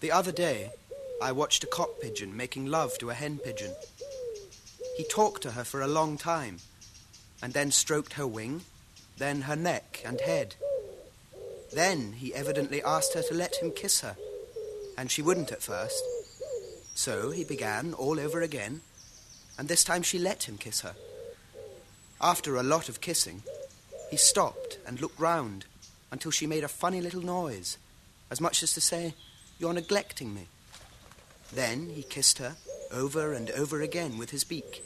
The other day, I watched a cock pigeon making love to a hen pigeon. He talked to her for a long time, and then stroked her wing, then her neck and head. Then he evidently asked her to let him kiss her, and she wouldn't at first. So he began all over again, and this time she let him kiss her. After a lot of kissing, he stopped and looked round until she made a funny little noise, as much as to say, You're neglecting me. Then he kissed her over and over again with his beak.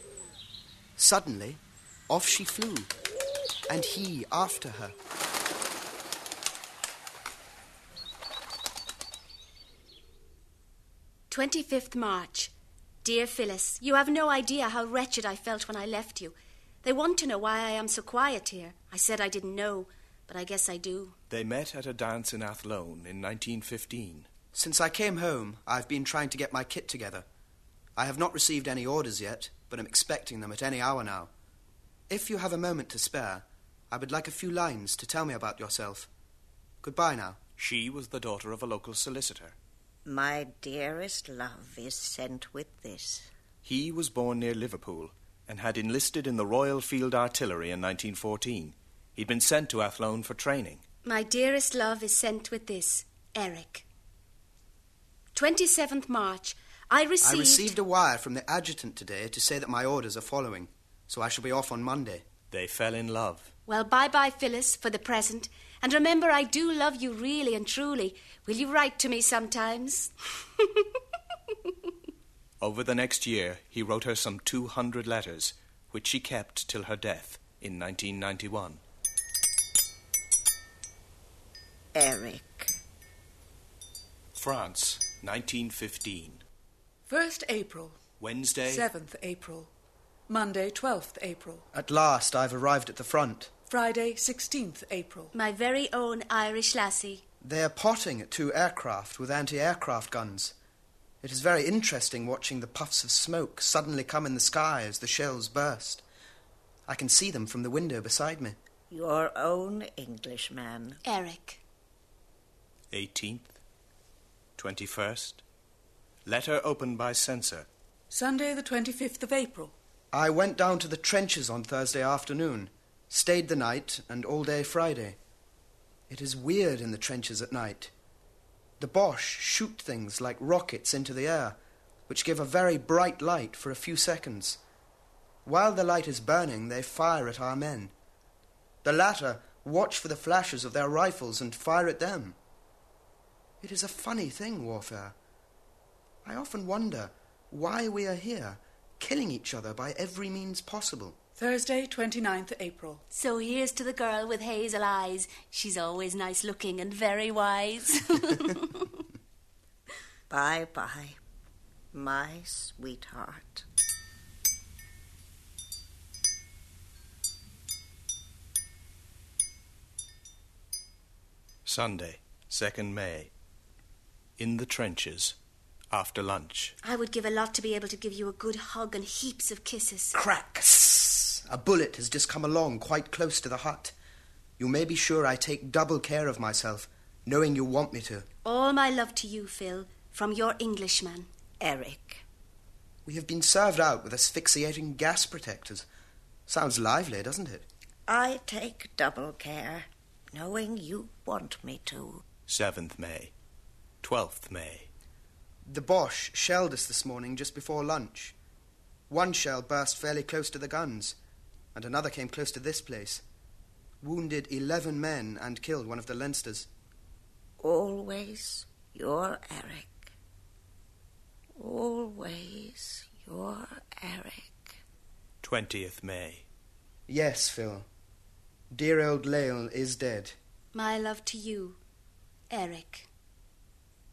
Suddenly, off she flew, and he after her. Twenty-fifth March. Dear Phyllis, you have no idea how wretched I felt when I left you. They want to know why I am so quiet here. I said I didn't know, but I guess I do. They met at a dance in Athlone in 1915. Since I came home, I've been trying to get my kit together. I have not received any orders yet, but am expecting them at any hour now. If you have a moment to spare, I would like a few lines to tell me about yourself. Goodbye now. She was the daughter of a local solicitor. My dearest love is sent with this. He was born near Liverpool and had enlisted in the Royal Field Artillery in 1914. He'd been sent to Athlone for training. My dearest love is sent with this. Eric. 27th March. I received. I received a wire from the adjutant today to say that my orders are following, so I shall be off on Monday. They fell in love. Well, bye bye, Phyllis, for the present. And remember, I do love you really and truly. Will you write to me sometimes? Over the next year, he wrote her some 200 letters, which she kept till her death in 1991. Eric. France, 1915. 1st April. Wednesday. 7th April. Monday, 12th April. At last, I've arrived at the front. Friday, 16th April. My very own Irish lassie. They are potting at two aircraft with anti aircraft guns. It is very interesting watching the puffs of smoke suddenly come in the sky as the shells burst. I can see them from the window beside me. Your own Englishman. Eric. 18th. 21st. Letter opened by censor. Sunday, the 25th of April. I went down to the trenches on Thursday afternoon, stayed the night, and all day Friday. It is weird in the trenches at night. The Boche shoot things like rockets into the air, which give a very bright light for a few seconds. While the light is burning, they fire at our men. The latter watch for the flashes of their rifles and fire at them. It is a funny thing, warfare. I often wonder why we are here, killing each other by every means possible. Thursday, 29th April. So here's to the girl with hazel eyes. She's always nice looking and very wise. Bye bye, my sweetheart. Sunday, 2nd May. In the trenches, after lunch. I would give a lot to be able to give you a good hug and heaps of kisses. Crack! Sss. A bullet has just come along quite close to the hut. You may be sure I take double care of myself, knowing you want me to. All my love to you, Phil, from your Englishman. Eric. We have been served out with asphyxiating gas protectors. Sounds lively, doesn't it? I take double care, knowing you want me to. 7th May. 12th May. The Boche shelled us this morning just before lunch. One shell burst fairly close to the guns, and another came close to this place. Wounded eleven men and killed one of the Leinsters. Always your Eric. Always your Eric. 20th May. Yes, Phil. Dear old Lael is dead. My love to you, Eric.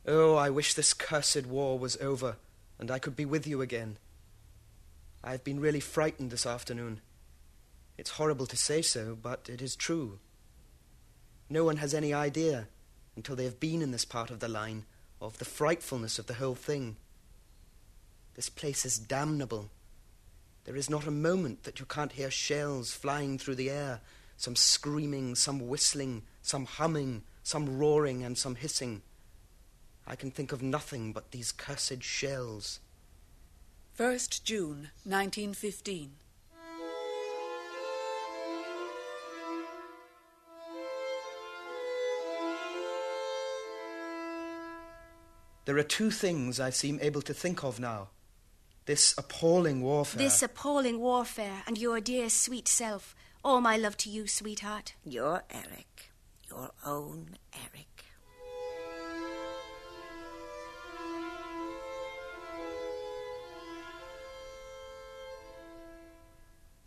Oh, I wish this cursed war was over and I could be with you again. I have been really frightened this afternoon. It's horrible to say so, but it is true. No one has any idea, until they have been in this part of the line, of the frightfulness of the whole thing. This place is damnable. There is not a moment that you can't hear shells flying through the air, some screaming, some whistling, some humming, some roaring, and some hissing. I can think of nothing but these cursed shells. 1st June 1915. There are two things I seem able to think of now. This appalling warfare. This appalling warfare and your dear sweet self. All my love to you, sweetheart. Your Eric. Your own Eric.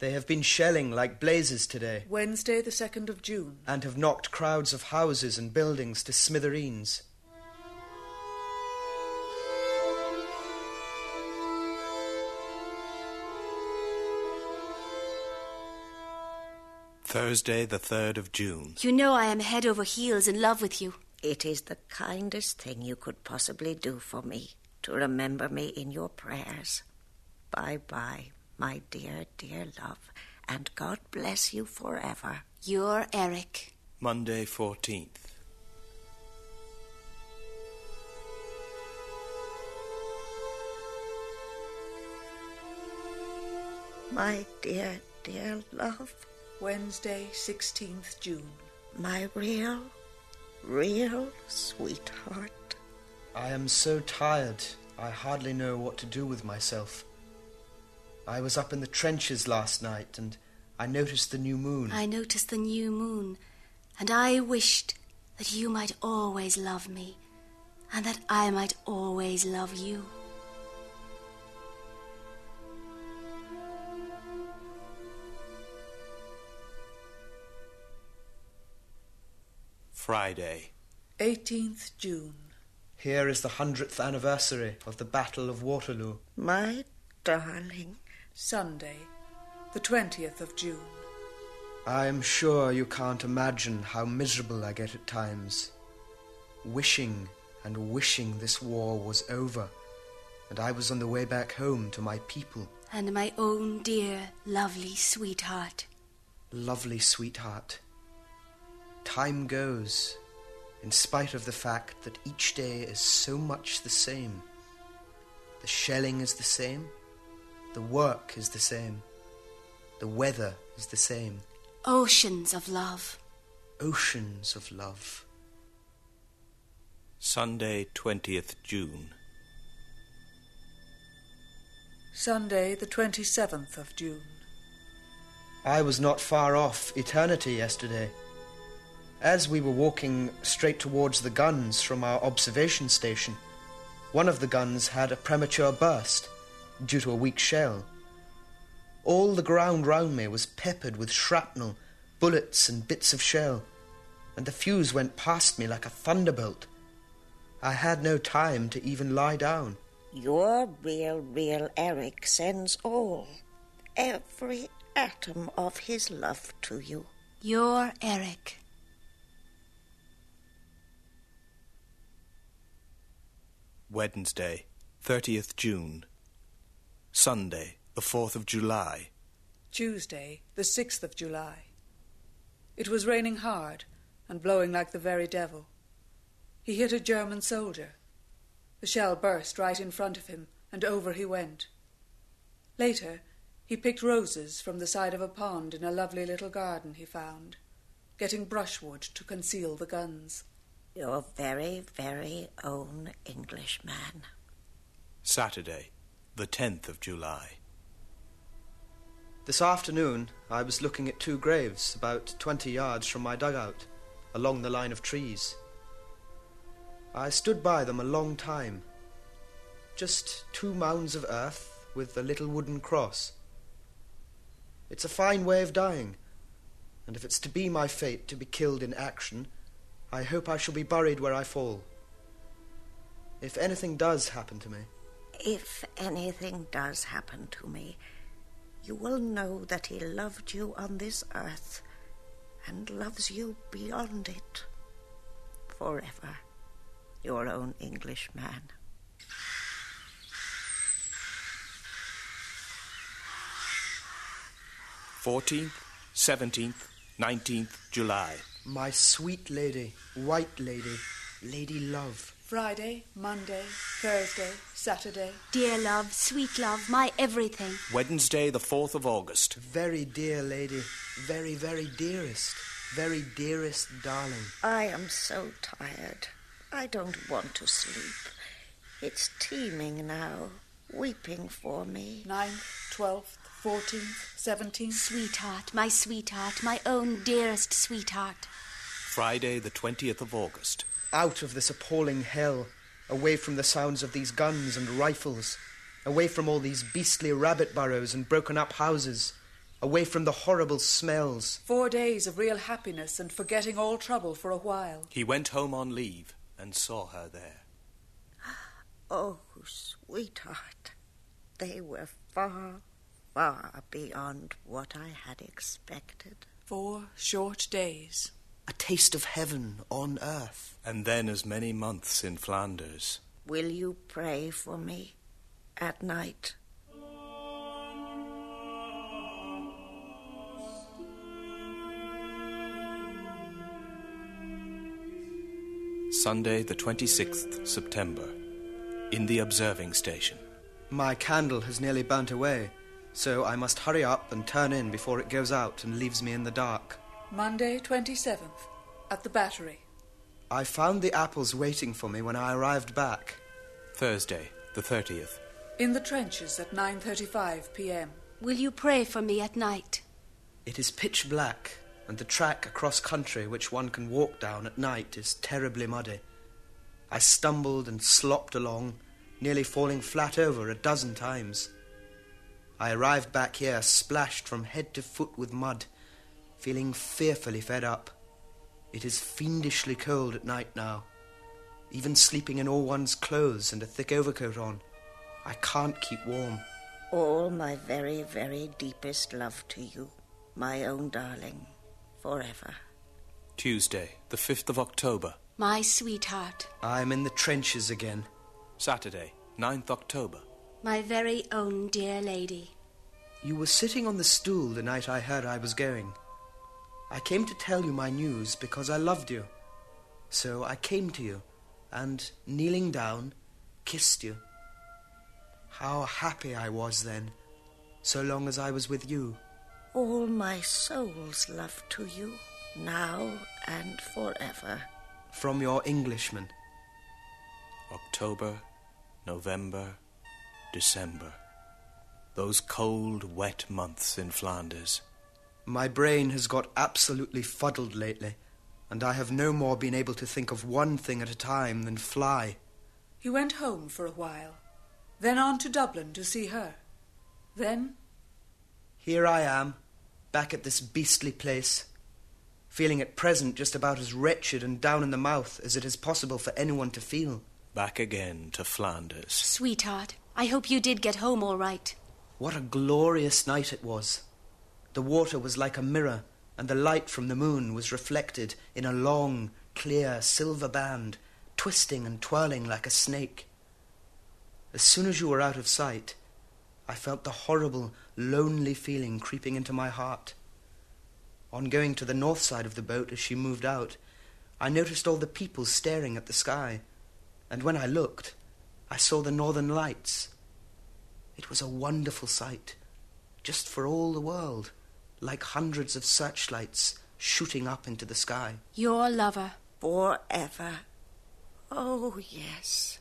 They have been shelling like blazes today, Wednesday, the 2nd of June. and have knocked crowds of houses and buildings to smithereens. Thursday, the 3rd of June. You know I am head over heels in love with you. It is the kindest thing you could possibly do for me to remember me in your prayers. Bye bye, my dear, dear love, and God bless you forever. Your Eric. Monday, 14th. My dear, dear love, Wednesday, 16th June. my real, real sweetheart. I am so tired, I hardly know what to do with myself. I was up in the trenches last night and I noticed the new moon. I noticed the new moon, and I wished that you might always love me, and that I might always love you. Friday. 18th June. Here is the hundredth anniversary of the Battle of Waterloo. My darling, Sunday, the 20th of June. I am sure you can't imagine how miserable I get at times. Wishing and wishing this war was over, and I was on the way back home to my people. And my own dear, lovely sweetheart. Lovely sweetheart. Time goes, in spite of the fact that each day is so much the same. The shelling is the same, the work is the same, the weather is the same, Oceans of love. oceans of love. Sunday, 20th June. Sunday, the 27th of June. I was not far off eternity yesterday. As we were walking straight towards the guns from our observation station, one of the guns had a premature burst due to a weak shell. All the ground round me was peppered with shrapnel, bullets, and bits of shell, and the fuse went past me like a thunderbolt. I had no time to even lie down. your real, real Eric sends all, every atom of his love to you. Your Eric. Wednesday, 30th June. Sunday, the 4th of July. Tuesday, the 6th of July. It was raining hard and blowing like the very devil. He hit a German soldier. The shell burst right in front of him, and over he went. Later, he picked roses from the side of a pond in a lovely little garden he found, getting brushwood to conceal the guns. Your very, very own Englishman. Saturday, the 10th of July. This afternoon, I was looking at two graves about 20 yards from my dugout, along the line of trees. I stood by them a long time. Just two mounds of earth with a little wooden cross. It's a fine way of dying, and if it's to be my fate to be killed in action, I hope I shall be buried where I fall. If anything does happen to me, If anything does happen to me, you will know that he loved you on this earth and loves you beyond it. Forever. Your own Englishman. Fourteenth, seventeenth, nineteenth July. my sweet lady, white lady, lady love. Friday, Monday, Thursday, Saturday. Dear love, sweet love, my everything. Wednesday, the 4th of August. Very dear lady, very, very dearest, very dearest darling. I am so tired. I don't want to sleep. It's teeming now, weeping for me. 9th, 12th, 14th, 17th. Sweetheart, my sweetheart, my own dearest sweetheart. Friday, the 20th of August. Out of this appalling hell, away from the sounds of these guns and rifles, away from all these beastly rabbit burrows and broken up houses, away from the horrible smells. Four days of real happiness and forgetting all trouble for a while. He went home on leave and saw her there. Oh, sweetheart, they were far, far beyond what I had expected. Four short days. A taste of heaven on earth. And then as many months in Flanders. Will you pray for me at night? Sunday, the 26th September. In the observing station. My candle has nearly burnt away, so I must hurry up and turn in before it goes out and leaves me in the dark. Monday, 27th, at the battery. I found the apples waiting for me when I arrived back. Thursday, the 30th. In the trenches at 9:35 p.m. Will you pray for me at night? It is pitch black, and the track across country which one can walk down at night is terribly muddy. I stumbled and slopped along, nearly falling flat over a dozen times. I arrived back here splashed from head to foot with mud, feeling fearfully fed up. It is fiendishly cold at night now. Even sleeping in all one's clothes and a thick overcoat on, I can't keep warm. All my very, very deepest love to you, my own darling, forever. Tuesday, the 5th of October. My sweetheart, I'm in the trenches again. Saturday, 9th October. my very own dear lady. You were sitting on the stool the night I heard I was going. I came to tell you my news because I loved you. So I came to you and, kneeling down, kissed you. How happy I was then, so long as I was with you. All my soul's love to you, now and forever. From your Englishman. October, November, December. Those cold, wet months in Flanders. My brain has got absolutely fuddled lately, and I have no more been able to think of one thing at a time than fly. He went home for a while, then on to Dublin to see her. Then Here I am, back at this beastly place, feeling at present just about as wretched and down in the mouth as it is possible for anyone to feel. Back again to Flanders. Sweetheart, I hope you did get home all right. What a glorious night it was. The water was like a mirror, and the light from the moon was reflected in a long, clear silver band, twisting and twirling like a snake. As soon as you were out of sight, I felt the horrible, lonely feeling creeping into my heart. On going to the north side of the boat as she moved out, I noticed all the people staring at the sky, and when I looked, I saw the northern lights. It was a wonderful sight, just for all the world, like hundreds of searchlights shooting up into the sky. Your lover. Forever. Oh, yes.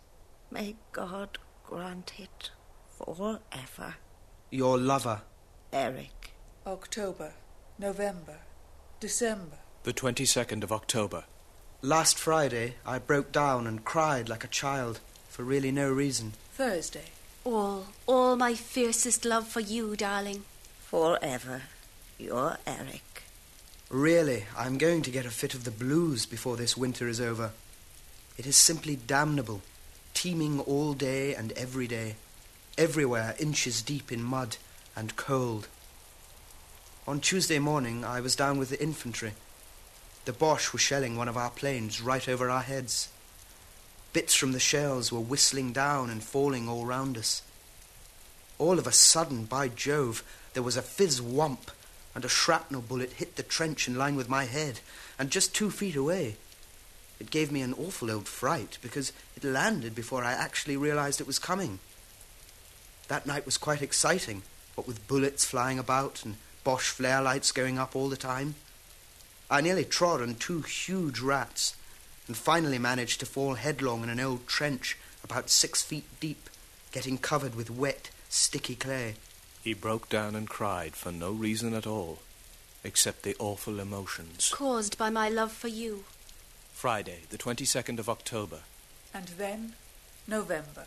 May God grant it forever. Your lover. Eric. October, November, December. The 22nd of October. Last Friday, I broke down and cried like a child for really no reason. Thursday, All, all my fiercest love for you, darling. Forever. Your Eric. Really, I'm going to get a fit of the blues before this winter is over. It is simply damnable, teeming all day and every day, everywhere inches deep in mud and cold. On Tuesday morning, I was down with the infantry. The Boche were shelling one of our planes right over our heads. Bits from the shells were whistling down and falling all round us. All of a sudden, by Jove, there was a fizz whomp, and a shrapnel bullet hit the trench in line with my head, and just two feet away. It gave me an awful old fright because it landed before I actually realized it was coming. That night was quite exciting, what with bullets flying about and Boche flare lights going up all the time. I nearly trod on two huge rats and finally managed to fall headlong in an old trench about six feet deep, getting covered with wet, sticky clay. He broke down and cried for no reason at all, except the awful emotions. Caused by my love for you. Friday, the 22nd of October. And then November.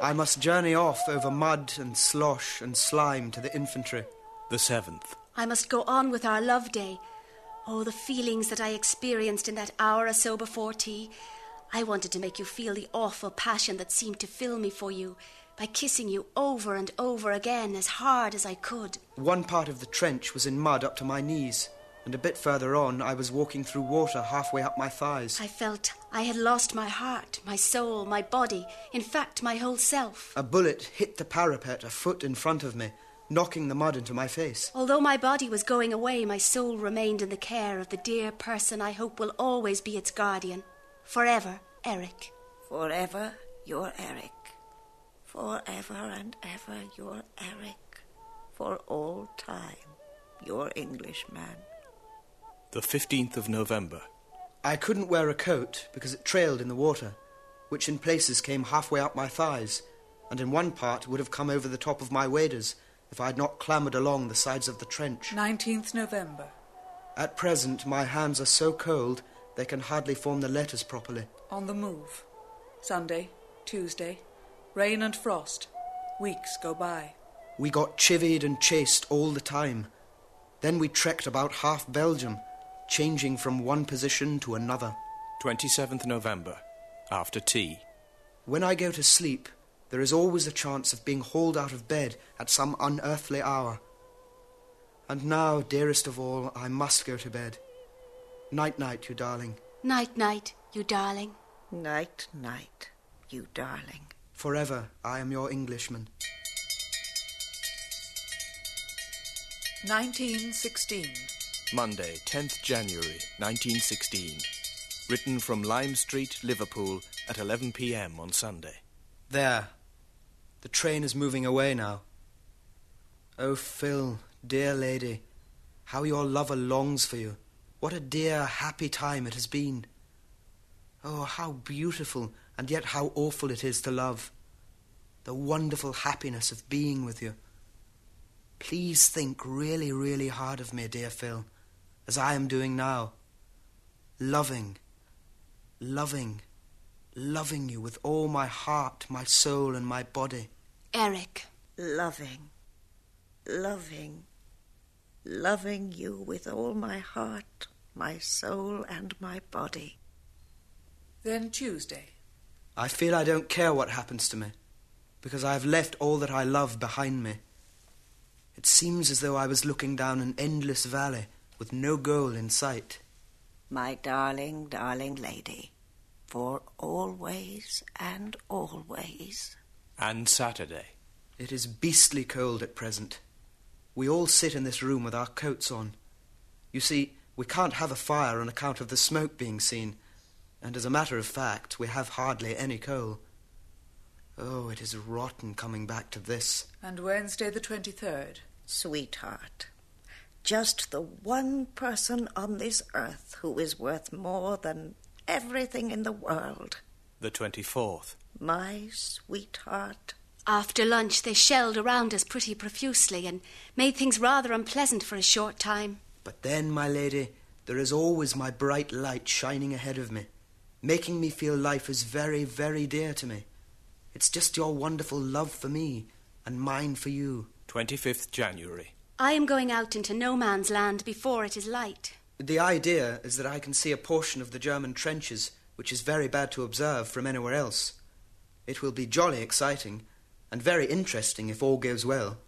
I must journey off over mud and slosh and slime to the infantry. The 7th. I must go on with our love day. Oh, the feelings that I experienced in that hour or so before tea. I wanted to make you feel the awful passion that seemed to fill me for you by kissing you over and over again as hard as I could. One part of the trench was in mud up to my knees, and a bit further on I was walking through water halfway up my thighs. I felt I had lost my heart, my soul, my body, in fact, my whole self. A bullet hit the parapet a foot in front of me, knocking the mud into my face. Although my body was going away, my soul remained in the care of the dear person I hope will always be its guardian. Forever, Eric. Forever, your Eric. Forever and ever, your Eric. For all time, your Englishman. The 15th of November. I couldn't wear a coat because it trailed in the water, which in places came halfway up my thighs, and in one part would have come over the top of my waders if I had not clambered along the sides of the trench. 19th November. At present, my hands are so cold they can hardly form the letters properly. On the move. Sunday, Tuesday. Rain and frost. Weeks go by. We got chivied and chased all the time. Then we trekked about half Belgium, changing from one position to another. 27th November. After tea. When I go to sleep, there is always a chance of being hauled out of bed at some unearthly hour. And now, dearest of all, I must go to bed. Night, night, you darling. Night, night, you darling. Night, night, you darling. Forever I am your Englishman. 1916. Monday, 10th January, 1916. Written from Lime Street, Liverpool, at 11 p.m. on Sunday. There. The train is moving away now. Oh, Phil, dear lady, how your lover longs for you. What a dear, happy time it has been. Oh, how beautiful and yet how awful it is to love. The wonderful happiness of being with you. Please think really, really hard of me, dear Phil, as I am doing now. Loving, loving, loving you with all my heart, my soul, and my body. Eric. Loving, loving, loving you with all my heart, my soul, and my body. Then Tuesday. I feel I don't care what happens to me, because I have left all that I love behind me. It seems as though I was looking down an endless valley with no goal in sight. My darling, darling lady, for always and always. And Saturday. It is beastly cold at present. We all sit in this room with our coats on. You see, we can't have a fire on account of the smoke being seen, and as a matter of fact, we have hardly any coal. Oh, it is rotten coming back to this. And Wednesday the 23rd. Sweetheart, just the one person on this earth who is worth more than everything in the world. The 24th. My sweetheart. After lunch, they shelled around us pretty profusely and made things rather unpleasant for a short time. But then, my lady, there is always my bright light shining ahead of me, making me feel life is very, very dear to me. It's just your wonderful love for me and mine for you. 25th January. I am going out into no man's land before it is light. The idea is that I can see a portion of the German trenches, which is very bad to observe from anywhere else. It will be jolly exciting, and very interesting if all goes well.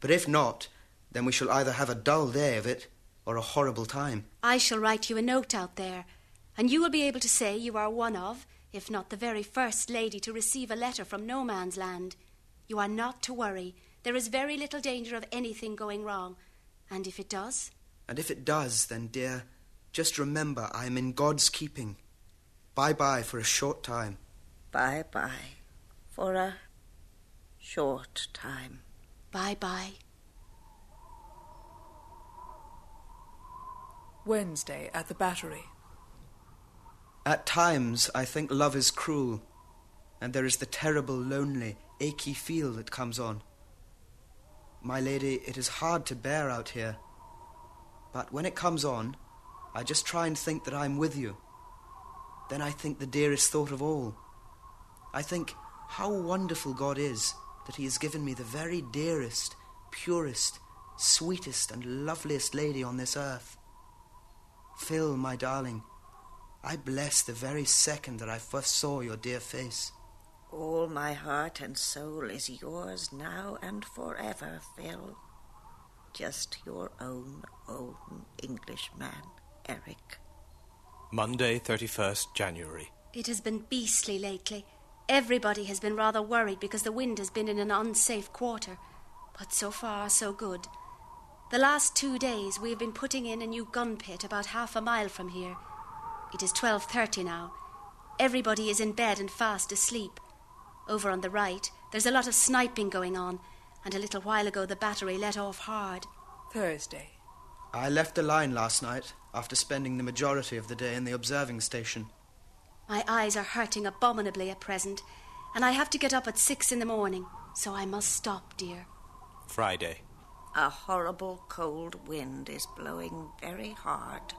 But if not, then we shall either have a dull day of it or a horrible time. I shall write you a note out there, and you will be able to say you are one of, if not the very first lady to receive a letter from no man's land. You are not to worry. there is very little danger of anything going wrong. And if it does? And if it does, then, dear, just remember I am in God's keeping. Bye bye for a short time. Bye bye for a short time. Bye bye. Wednesday at the Battery. At times I think love is cruel, and there is the terrible, lonely, achy feel that comes on. My lady, it is hard to bear out here. But when it comes on, I just try and think that I'm with you. Then I think the dearest thought of all. I think how wonderful God is that He has given me the very dearest, purest, sweetest, and loveliest lady on this earth. Phil, my darling, I bless the very second that I first saw your dear face. All my heart and soul is yours now and forever, Phil. Just your own own Englishman, Eric. Monday, 31st January. It has been beastly lately. Everybody has been rather worried because the wind has been in an unsafe quarter. But so far, so good. The last two days we have been putting in a new gun pit about half a mile from here. It is 12:30 now. Everybody is in bed and fast asleep. Over on the right, there's a lot of sniping going on, and a little while ago the battery let off hard. Thursday. I left the line last night after spending the majority of the day in the observing station. My eyes are hurting abominably at present, and I have to get up at six in the morning, so I must stop, dear. Friday. A horrible cold wind is blowing very hard.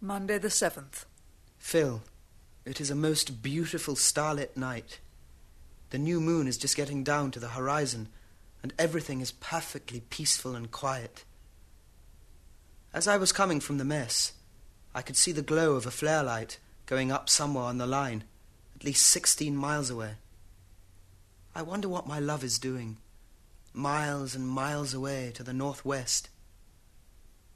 Monday the 7th. Phil, it is a most beautiful starlit night. The new moon is just getting down to the horizon, and everything is perfectly peaceful and quiet. As I was coming from the mess, I could see the glow of a flare light going up somewhere on the line, at least sixteen miles away. I wonder what my love is doing, miles and miles away to the northwest.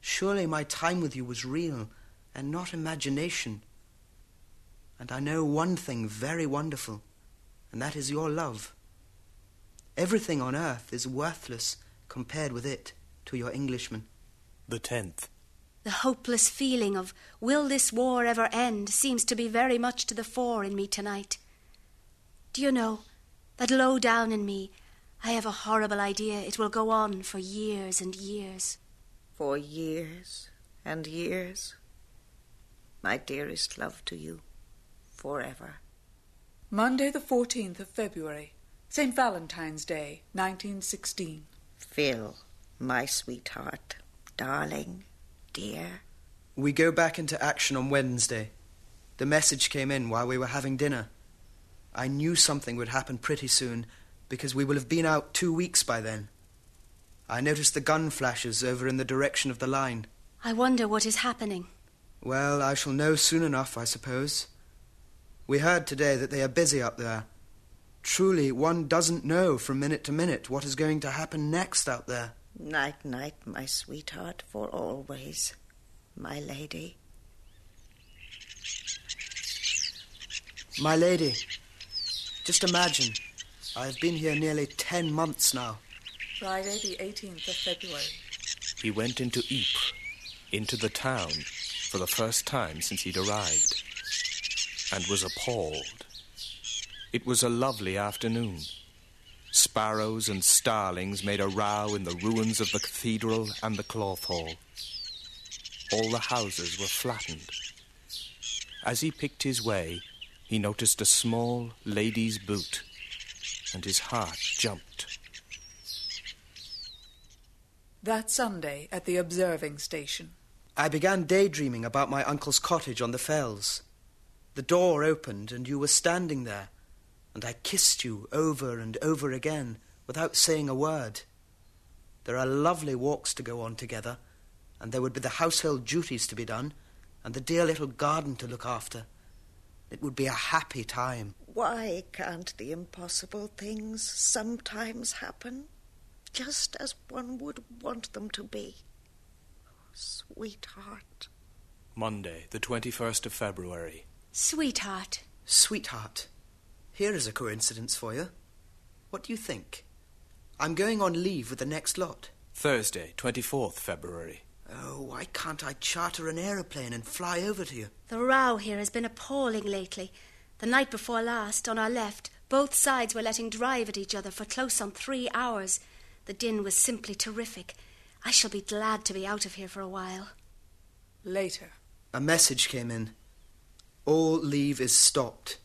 Surely my time with you was real and not imagination. And I know one thing very wonderful, and that is your love. Everything on earth is worthless compared with it to your Englishman. The 10th. The hopeless feeling of will this war ever end seems to be very much to the fore in me tonight. Do you know that low down in me I have a horrible idea it will go on for years and years. For years and years. My dearest love to you, forever. Monday the 14th of February. St. Valentine's Day, 1916. Phil, my sweetheart, darling, dear. We go back into action on Wednesday. The message came in while we were having dinner. I knew something would happen pretty soon because we will have been out two weeks by then. I noticed the gun flashes over in the direction of the line. I wonder what is happening. Well, I shall know soon enough, I suppose. We heard today that they are busy up there. Truly, one doesn't know from minute to minute what is going to happen next out there. Night, night, my sweetheart, for always, my lady. My lady, just imagine, I have been here nearly ten months now. Friday the 18th of February. He went into Ypres, into the town, for the first time since he'd arrived, and was appalled. It was a lovely afternoon. Sparrows and starlings made a row in the ruins of the cathedral and the cloth hall. All the houses were flattened. As he picked his way, he noticed a small lady's boot, and his heart jumped. That Sunday at the observing station. I began daydreaming about my uncle's cottage on the fells. The door opened, and you were standing there, and I kissed you over and over again without saying a word. There are lovely walks to go on together, and there would be the household duties to be done, and the dear little garden to look after. It would be a happy time. Why can't the impossible things sometimes happen? Just as one would want them to be. Oh, sweetheart. Monday, the 21st of February. Sweetheart. Sweetheart, here is a coincidence for you. What do you think? I'm going on leave with the next lot. Thursday, 24th February. Oh, why can't I charter an aeroplane and fly over to you? The row here has been appalling lately. The night before last, on our left, both sides were letting drive at each other for close on three hours. The din was simply terrific. I shall be glad to be out of here for a while. Later. A message came in. All leave is stopped.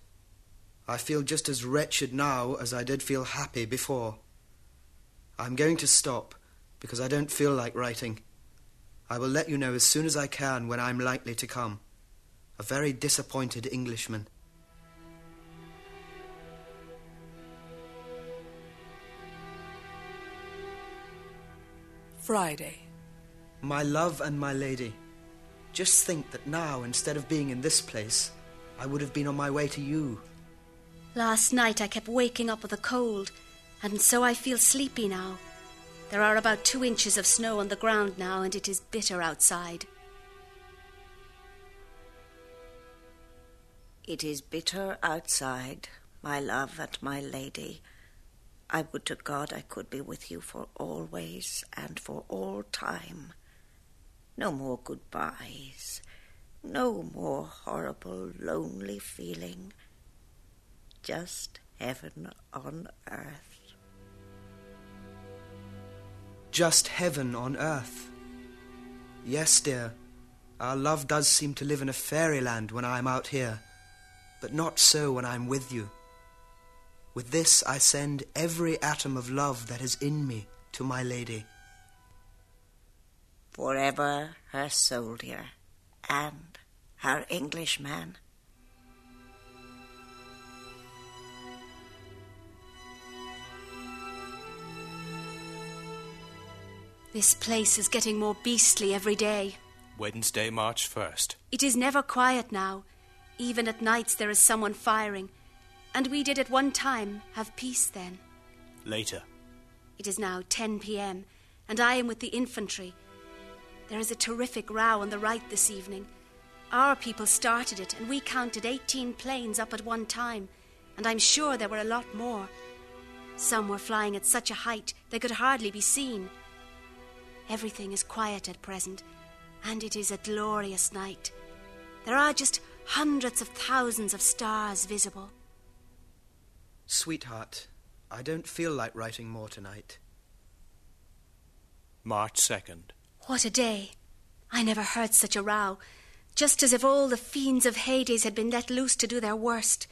I feel just as wretched now as I did feel happy before. I'm going to stop because I don't feel like writing. I will let you know as soon as I can when I'm likely to come. A very disappointed Englishman. Friday. My love and my lady, just think that now, instead of being in this place, I would have been on my way to you. Last night I kept waking up with a cold, and so I feel sleepy now. There are about two inches of snow on the ground now, and it is bitter outside. It is bitter outside, my love and my lady. I would to God I could be with you for always and for all time. No more goodbyes, no more horrible, lonely feeling. Just heaven on earth. Just heaven on earth. Yes, dear, our love does seem to live in a fairyland when I'm out here, but not so when I'm with you. With this I send every atom of love that is in me to my lady. Forever her soldier and her Englishman. This place is getting more beastly every day. Wednesday, March 1st. It is never quiet now. Even at nights there is someone firing. And we did at one time have peace then. Later. It is now 10 p.m., and I am with the infantry. There is a terrific row on the right this evening. Our people started it, and we counted 18 planes up at one time, and I'm sure there were a lot more. Some were flying at such a height they could hardly be seen. Everything is quiet at present, and it is a glorious night. There are just hundreds of thousands of stars visible. Sweetheart, I don't feel like writing more tonight. March 2nd. What a day! I never heard such a row. Just as if all the fiends of Hades had been let loose to do their worst.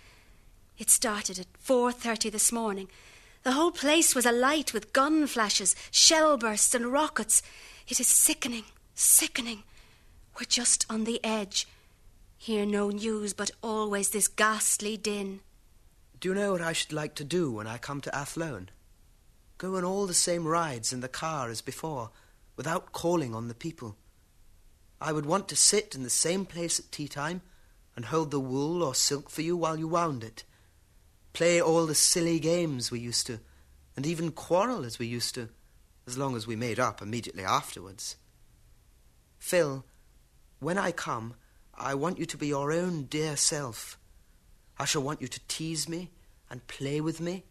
It started at 4:30 this morning. The whole place was alight with gun flashes, shell bursts, and rockets. It is sickening, sickening. We're just on the edge. Hear no news, but always this ghastly din. Do you know what I should like to do when I come to Athlone? Go on all the same rides in the car as before, without calling on the people. I would want to sit in the same place at tea time and hold the wool or silk for you while you wound it. Play all the silly games we used to, and even quarrel as we used to, as long as we made up immediately afterwards. Phil, when I come, I want you to be your own dear self. I shall want you to tease me and play with me,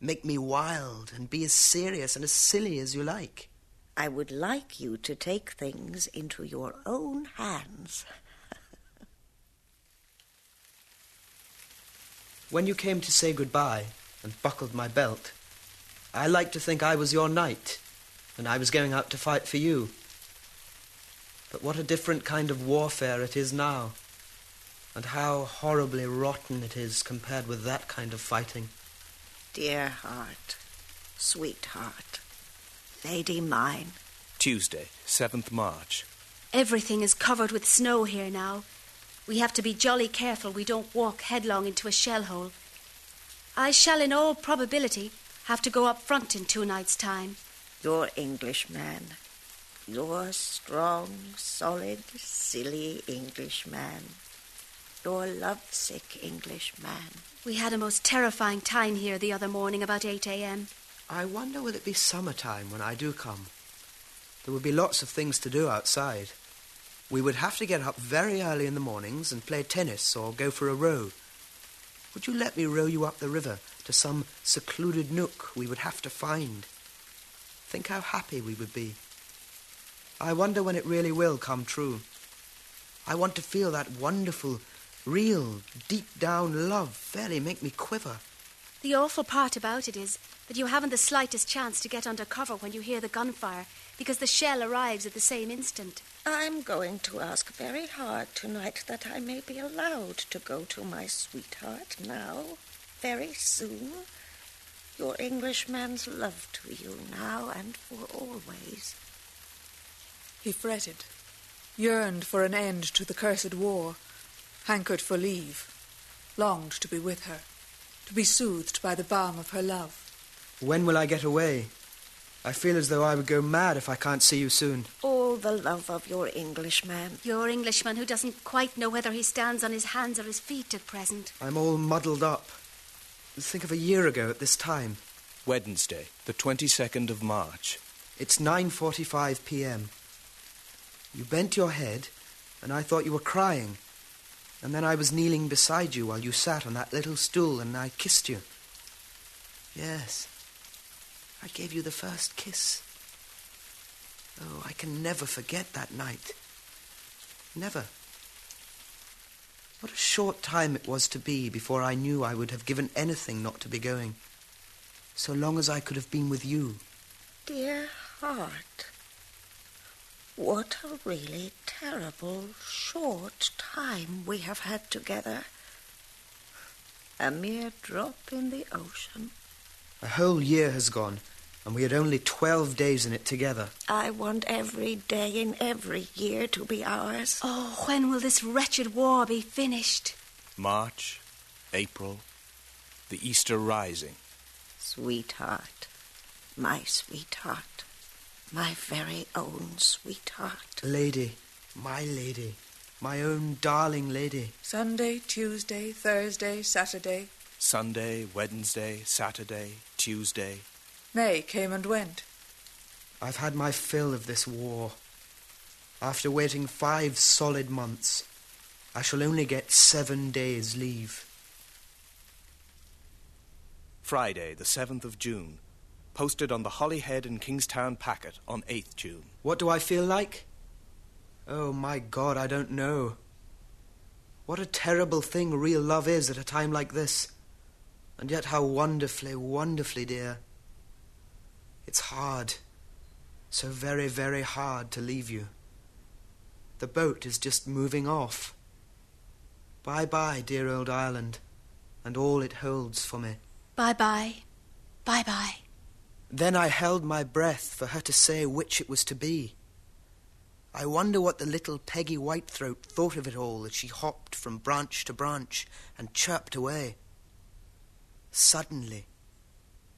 make me wild and be as serious and as silly as you like. I would like you to take things into your own hands. When you came to say goodbye and buckled my belt, I liked to think I was your knight and I was going out to fight for you. But what a different kind of warfare it is now, and how horribly rotten it is compared with that kind of fighting. Dear heart, sweetheart, lady mine. Tuesday, 7th March. Everything is covered with snow here now. We have to be jolly careful we don't walk headlong into a shell hole. I shall, in all probability, have to go up front in two nights' time. Your Englishman. Your strong, solid, silly Englishman. Your lovesick Englishman. We had a most terrifying time here the other morning about 8 a.m. I wonder will it be summertime when I do come? There would be lots of things to do outside. We would have to get up very early in the mornings and play tennis or go for a row. Would you let me row you up the river to some secluded nook we would have to find? Think how happy we would be. I wonder when it really will come true. I want to feel that wonderful, real, deep down love fairly make me quiver. The awful part about it is that you haven't the slightest chance to get under cover when you hear the gunfire because the shell arrives at the same instant. I'm going to ask very hard tonight that I may be allowed to go to my sweetheart now, very soon. Your Englishman's love to you now and for always. He fretted, yearned for an end to the cursed war, hankered for leave, longed to be with her, to be soothed by the balm of her love. When will I get away? I feel as though I would go mad if I can't see you soon. All the love of your Englishman. Your Englishman who doesn't quite know whether he stands on his hands or his feet at present. I'm all muddled up. Think of a year ago at this time. Wednesday, the 22nd of March. It's 9:45 p.m. You bent your head, and I thought you were crying. And then I was kneeling beside you while you sat on that little stool, and I kissed you. Yes, I gave you the first kiss. Oh, I can never forget that night. Never. What a short time it was to be before I knew I would have given anything not to be going. So long as I could have been with you. Dear heart, what a really terrible short time we have had together. A mere drop in the ocean. A whole year has gone, and we had only twelve days in it together. I want every day in every year to be ours. Oh, when will this wretched war be finished? March, April, the Easter rising. Sweetheart, my sweetheart, my very own sweetheart. Lady, my lady, my own darling lady. Sunday, Tuesday, Thursday, Saturday. Sunday, Wednesday, Saturday, Tuesday. May came and went. I've had my fill of this war. After waiting five solid months, I shall only get seven days' leave. Friday, the 7th of June. Posted on the Holyhead and Kingstown packet on 8th June. What do I feel like? Oh, my God, I don't know. What a terrible thing real love is at a time like this. And yet how wonderfully, wonderfully dear. It's hard, so very, very hard to leave you. The boat is just moving off. Bye bye, dear old Ireland, and all it holds for me. Bye bye. Bye bye. Then I held my breath for her to say which it was to be. I wonder what the little Peggy Whitethroat thought of it all as she hopped from branch to branch and chirped away. Suddenly,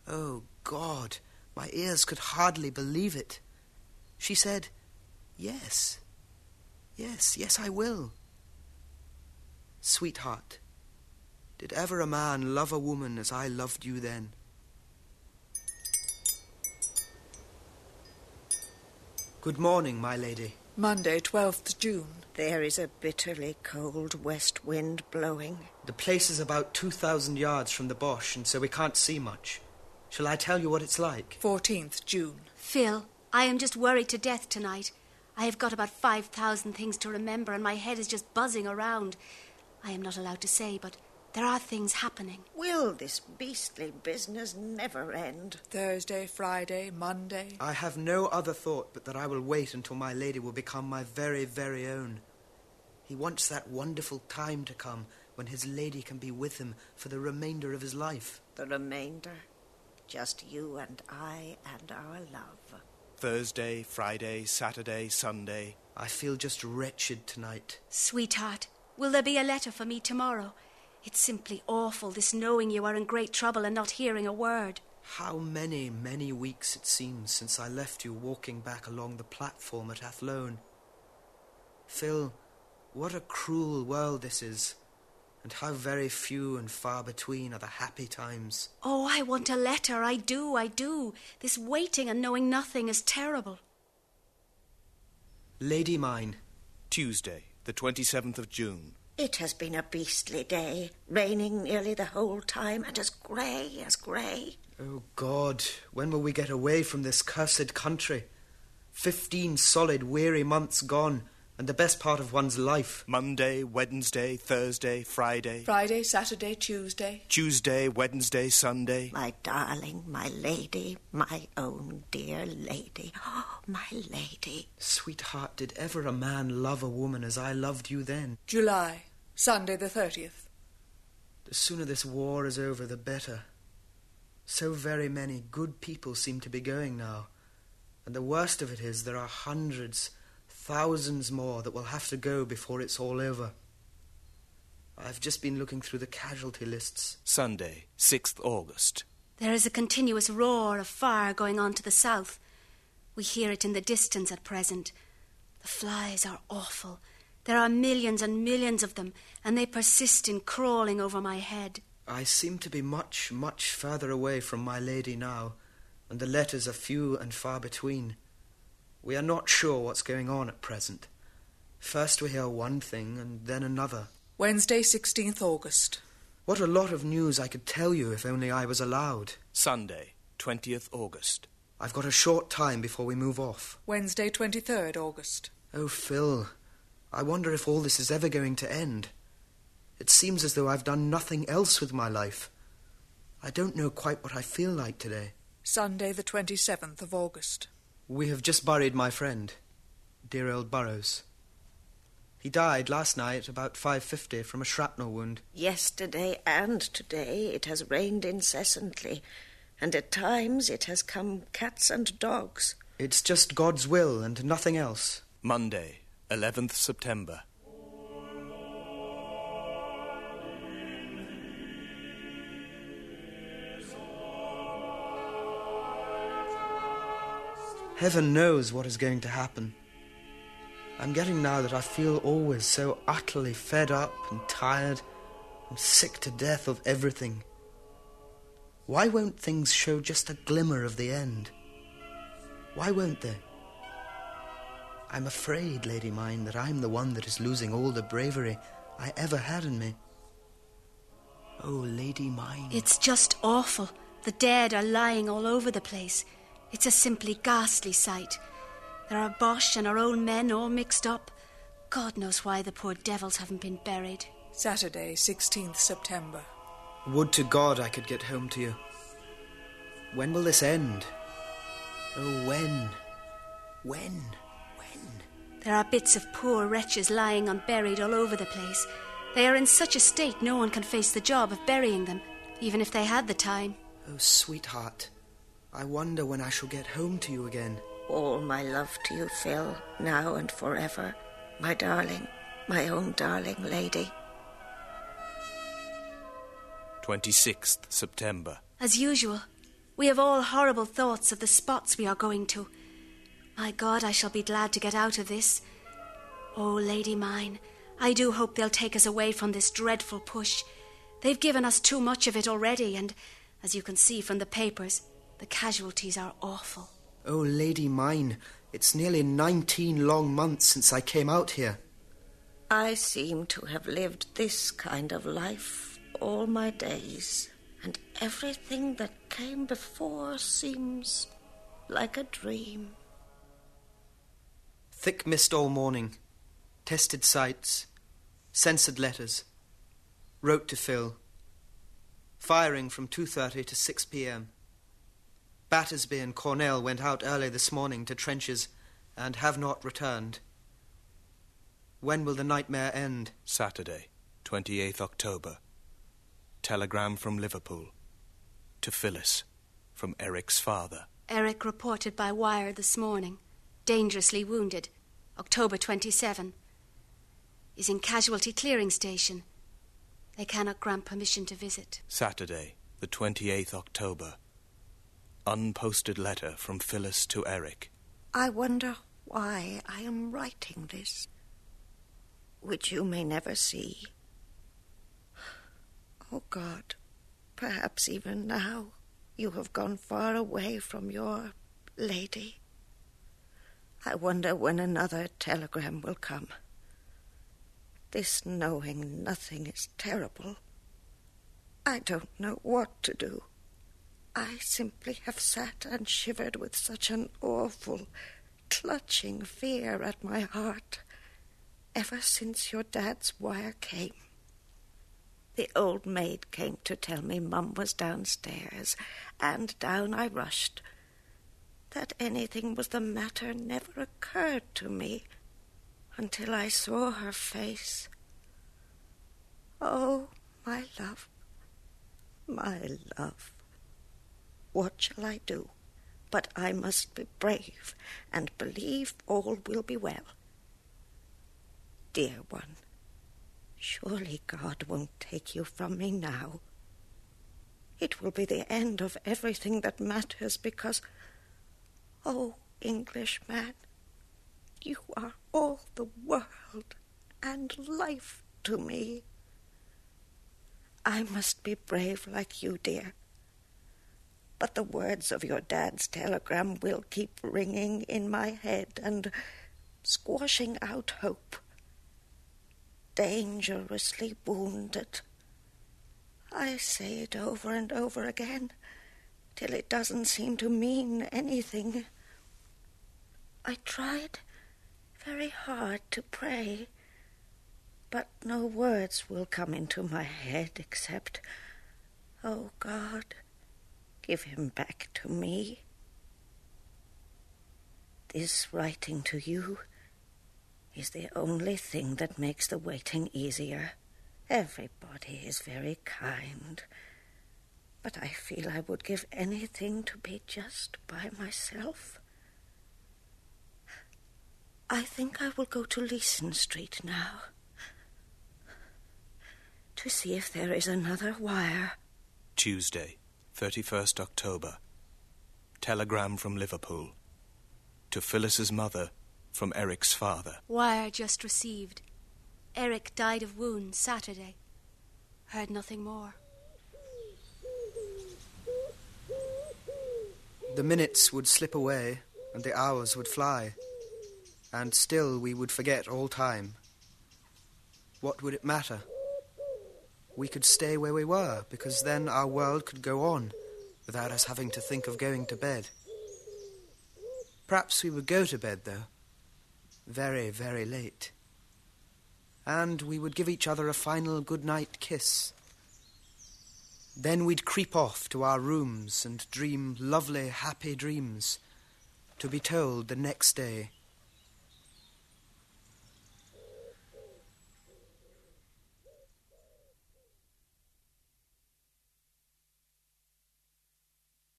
oh God, my ears could hardly believe it. She said, Yes, yes, yes, I will. Sweetheart, did ever a man love a woman as I loved you then? Good morning, my lady. Monday, 12th June. There is a bitterly cold west wind blowing. The place is about 2,000 yards from the Boche, and so we can't see much. Shall I tell you what it's like? 14th June. Phil, I am just worried to death tonight. I have got about 5,000 things to remember, and my head is just buzzing around. I am not allowed to say, but there are things happening. Will this beastly business never end? Thursday, Friday, Monday. I have no other thought but that I will wait until my lady will become my very, very own. He wants that wonderful time to come when his lady can be with him for the remainder of his life. The remainder? Just you and I and our love. Thursday, Friday, Saturday, Sunday. I feel just wretched tonight. Sweetheart, will there be a letter for me tomorrow? It's simply awful, this knowing you are in great trouble and not hearing a word. How many, many weeks it seems since I left you walking back along the platform at Athlone. Phil, what a cruel world this is, and how very few and far between are the happy times. Oh, I want a letter. I do, I do. This waiting and knowing nothing is terrible. Lady mine, Tuesday, the 27th of June. It has been a beastly day, raining nearly the whole time and as grey as grey. Oh, God, when will we get away from this cursed country? Fifteen solid, weary months gone, and the best part of one's life. Monday, Wednesday, Thursday, Friday. Friday, Saturday, Tuesday. Tuesday, Wednesday, Sunday. My darling, my lady, my own dear lady, oh, my lady. Sweetheart, did ever a man love a woman as I loved you then? July, Sunday the 30th. The sooner this war is over, the better. So very many good people seem to be going now. And the worst of it is there are hundreds, thousands more that will have to go before it's all over. I've just been looking through the casualty lists. Sunday, 6th August. There is a continuous roar of fire going on to the south. We hear it in the distance at present. The flies are awful. There are millions and millions of them, and they persist in crawling over my head. I seem to be much, much further away from my lady now, and the letters are few and far between. We are not sure what's going on at present. First we hear one thing and then another. Wednesday, 16th August. What a lot of news I could tell you if only I was allowed. Sunday, 20th August. I've got a short time before we move off. Wednesday, 23rd August. Oh, Phil, I wonder if all this is ever going to end. It seems as though I've done nothing else with my life. I don't know quite what I feel like today. Sunday, the 27th of August. We have just buried my friend, dear old Burrows. He died last night about 5.50 from a shrapnel wound. Yesterday and today it has rained incessantly, and at times it has come cats and dogs. It's just God's will and nothing else. Monday, 11th September. Heaven knows what is going to happen. I'm getting now that I feel always so utterly fed up and tired and sick to death of everything. Why won't things show just a glimmer of the end? Why won't they? I'm afraid, lady mine, that I'm the one that is losing all the bravery I ever had in me. Oh, lady mine. It's just awful. The dead are lying all over the place. It's a simply ghastly sight. There are Boche and our own men all mixed up. God knows why the poor devils haven't been buried. Saturday, 16th September. Would to God I could get home to you. When will this end? Oh, when? When? When? There are bits of poor wretches lying unburied all over the place. They are in such a state no one can face the job of burying them, even if they had the time. Oh, sweetheart, I wonder when I shall get home to you again. All my love to you, Phil, now and forever. My darling, my own darling lady. 26th September. As usual, we have all horrible thoughts of the spots we are going to. My God, I shall be glad to get out of this. Oh, lady mine, I do hope they'll take us away from this dreadful push. They've given us too much of it already, and as you can see from the papers, the casualties are awful. Oh, lady mine, it's nearly nineteen long months since I came out here. I seem to have lived this kind of life all my days, and everything that came before seems like a dream. Thick mist all morning. Tested sights. Censored letters. Wrote to Phil. Firing from 2.30 to 6 p.m. Battersby and Cornell went out early this morning to trenches and have not returned. When will the nightmare end? Saturday, 28th October. Telegram from Liverpool. To Phyllis, from Eric's father. Eric reported by wire this morning. Dangerously wounded. October 27. Is in casualty clearing station. They cannot grant permission to visit. Saturday, the 28th October. Unposted letter from Phyllis to Eric. I wonder why I am writing this, which you may never see. Oh God, perhaps even now you have gone far away from your lady. I wonder when another telegram will come. This knowing nothing is terrible. I don't know what to do. I simply have sat and shivered with such an awful, clutching fear at my heart ever since your dad's wire came. The old maid came to tell me Mum was downstairs, and down I rushed. That anything was the matter never occurred to me until I saw her face. Oh, my love, my love, what shall I do? But I must be brave and believe all will be well. Dear one, surely God won't take you from me now. It will be the end of everything that matters because, oh, Englishman, you are all the world and life to me. I must be brave like you, dear. But the words of your dad's telegram will keep ringing in my head and squashing out hope. Dangerously wounded. I say it over and over again till it doesn't seem to mean anything. I tried very hard to pray, but no words will come into my head except, Oh God, give him back to me. This writing to you is the only thing that makes the waiting easier. Everybody is very kind, but I feel I would give anything to be just by myself. I think I will go to Leeson Street now to see if there is another wire. Tuesday, 31st October. Telegram from Liverpool. To Phyllis's mother from Eric's father. Wire just received. Eric died of wounds Saturday. Heard nothing more. The minutes would slip away and the hours would fly and still we would forget all time. What would it matter? We could stay where we were, because then our world could go on without us having to think of going to bed. Perhaps we would go to bed, though, very, very late. And we would give each other a final good night kiss. Then we'd creep off to our rooms and dream lovely, happy dreams, to be told the next day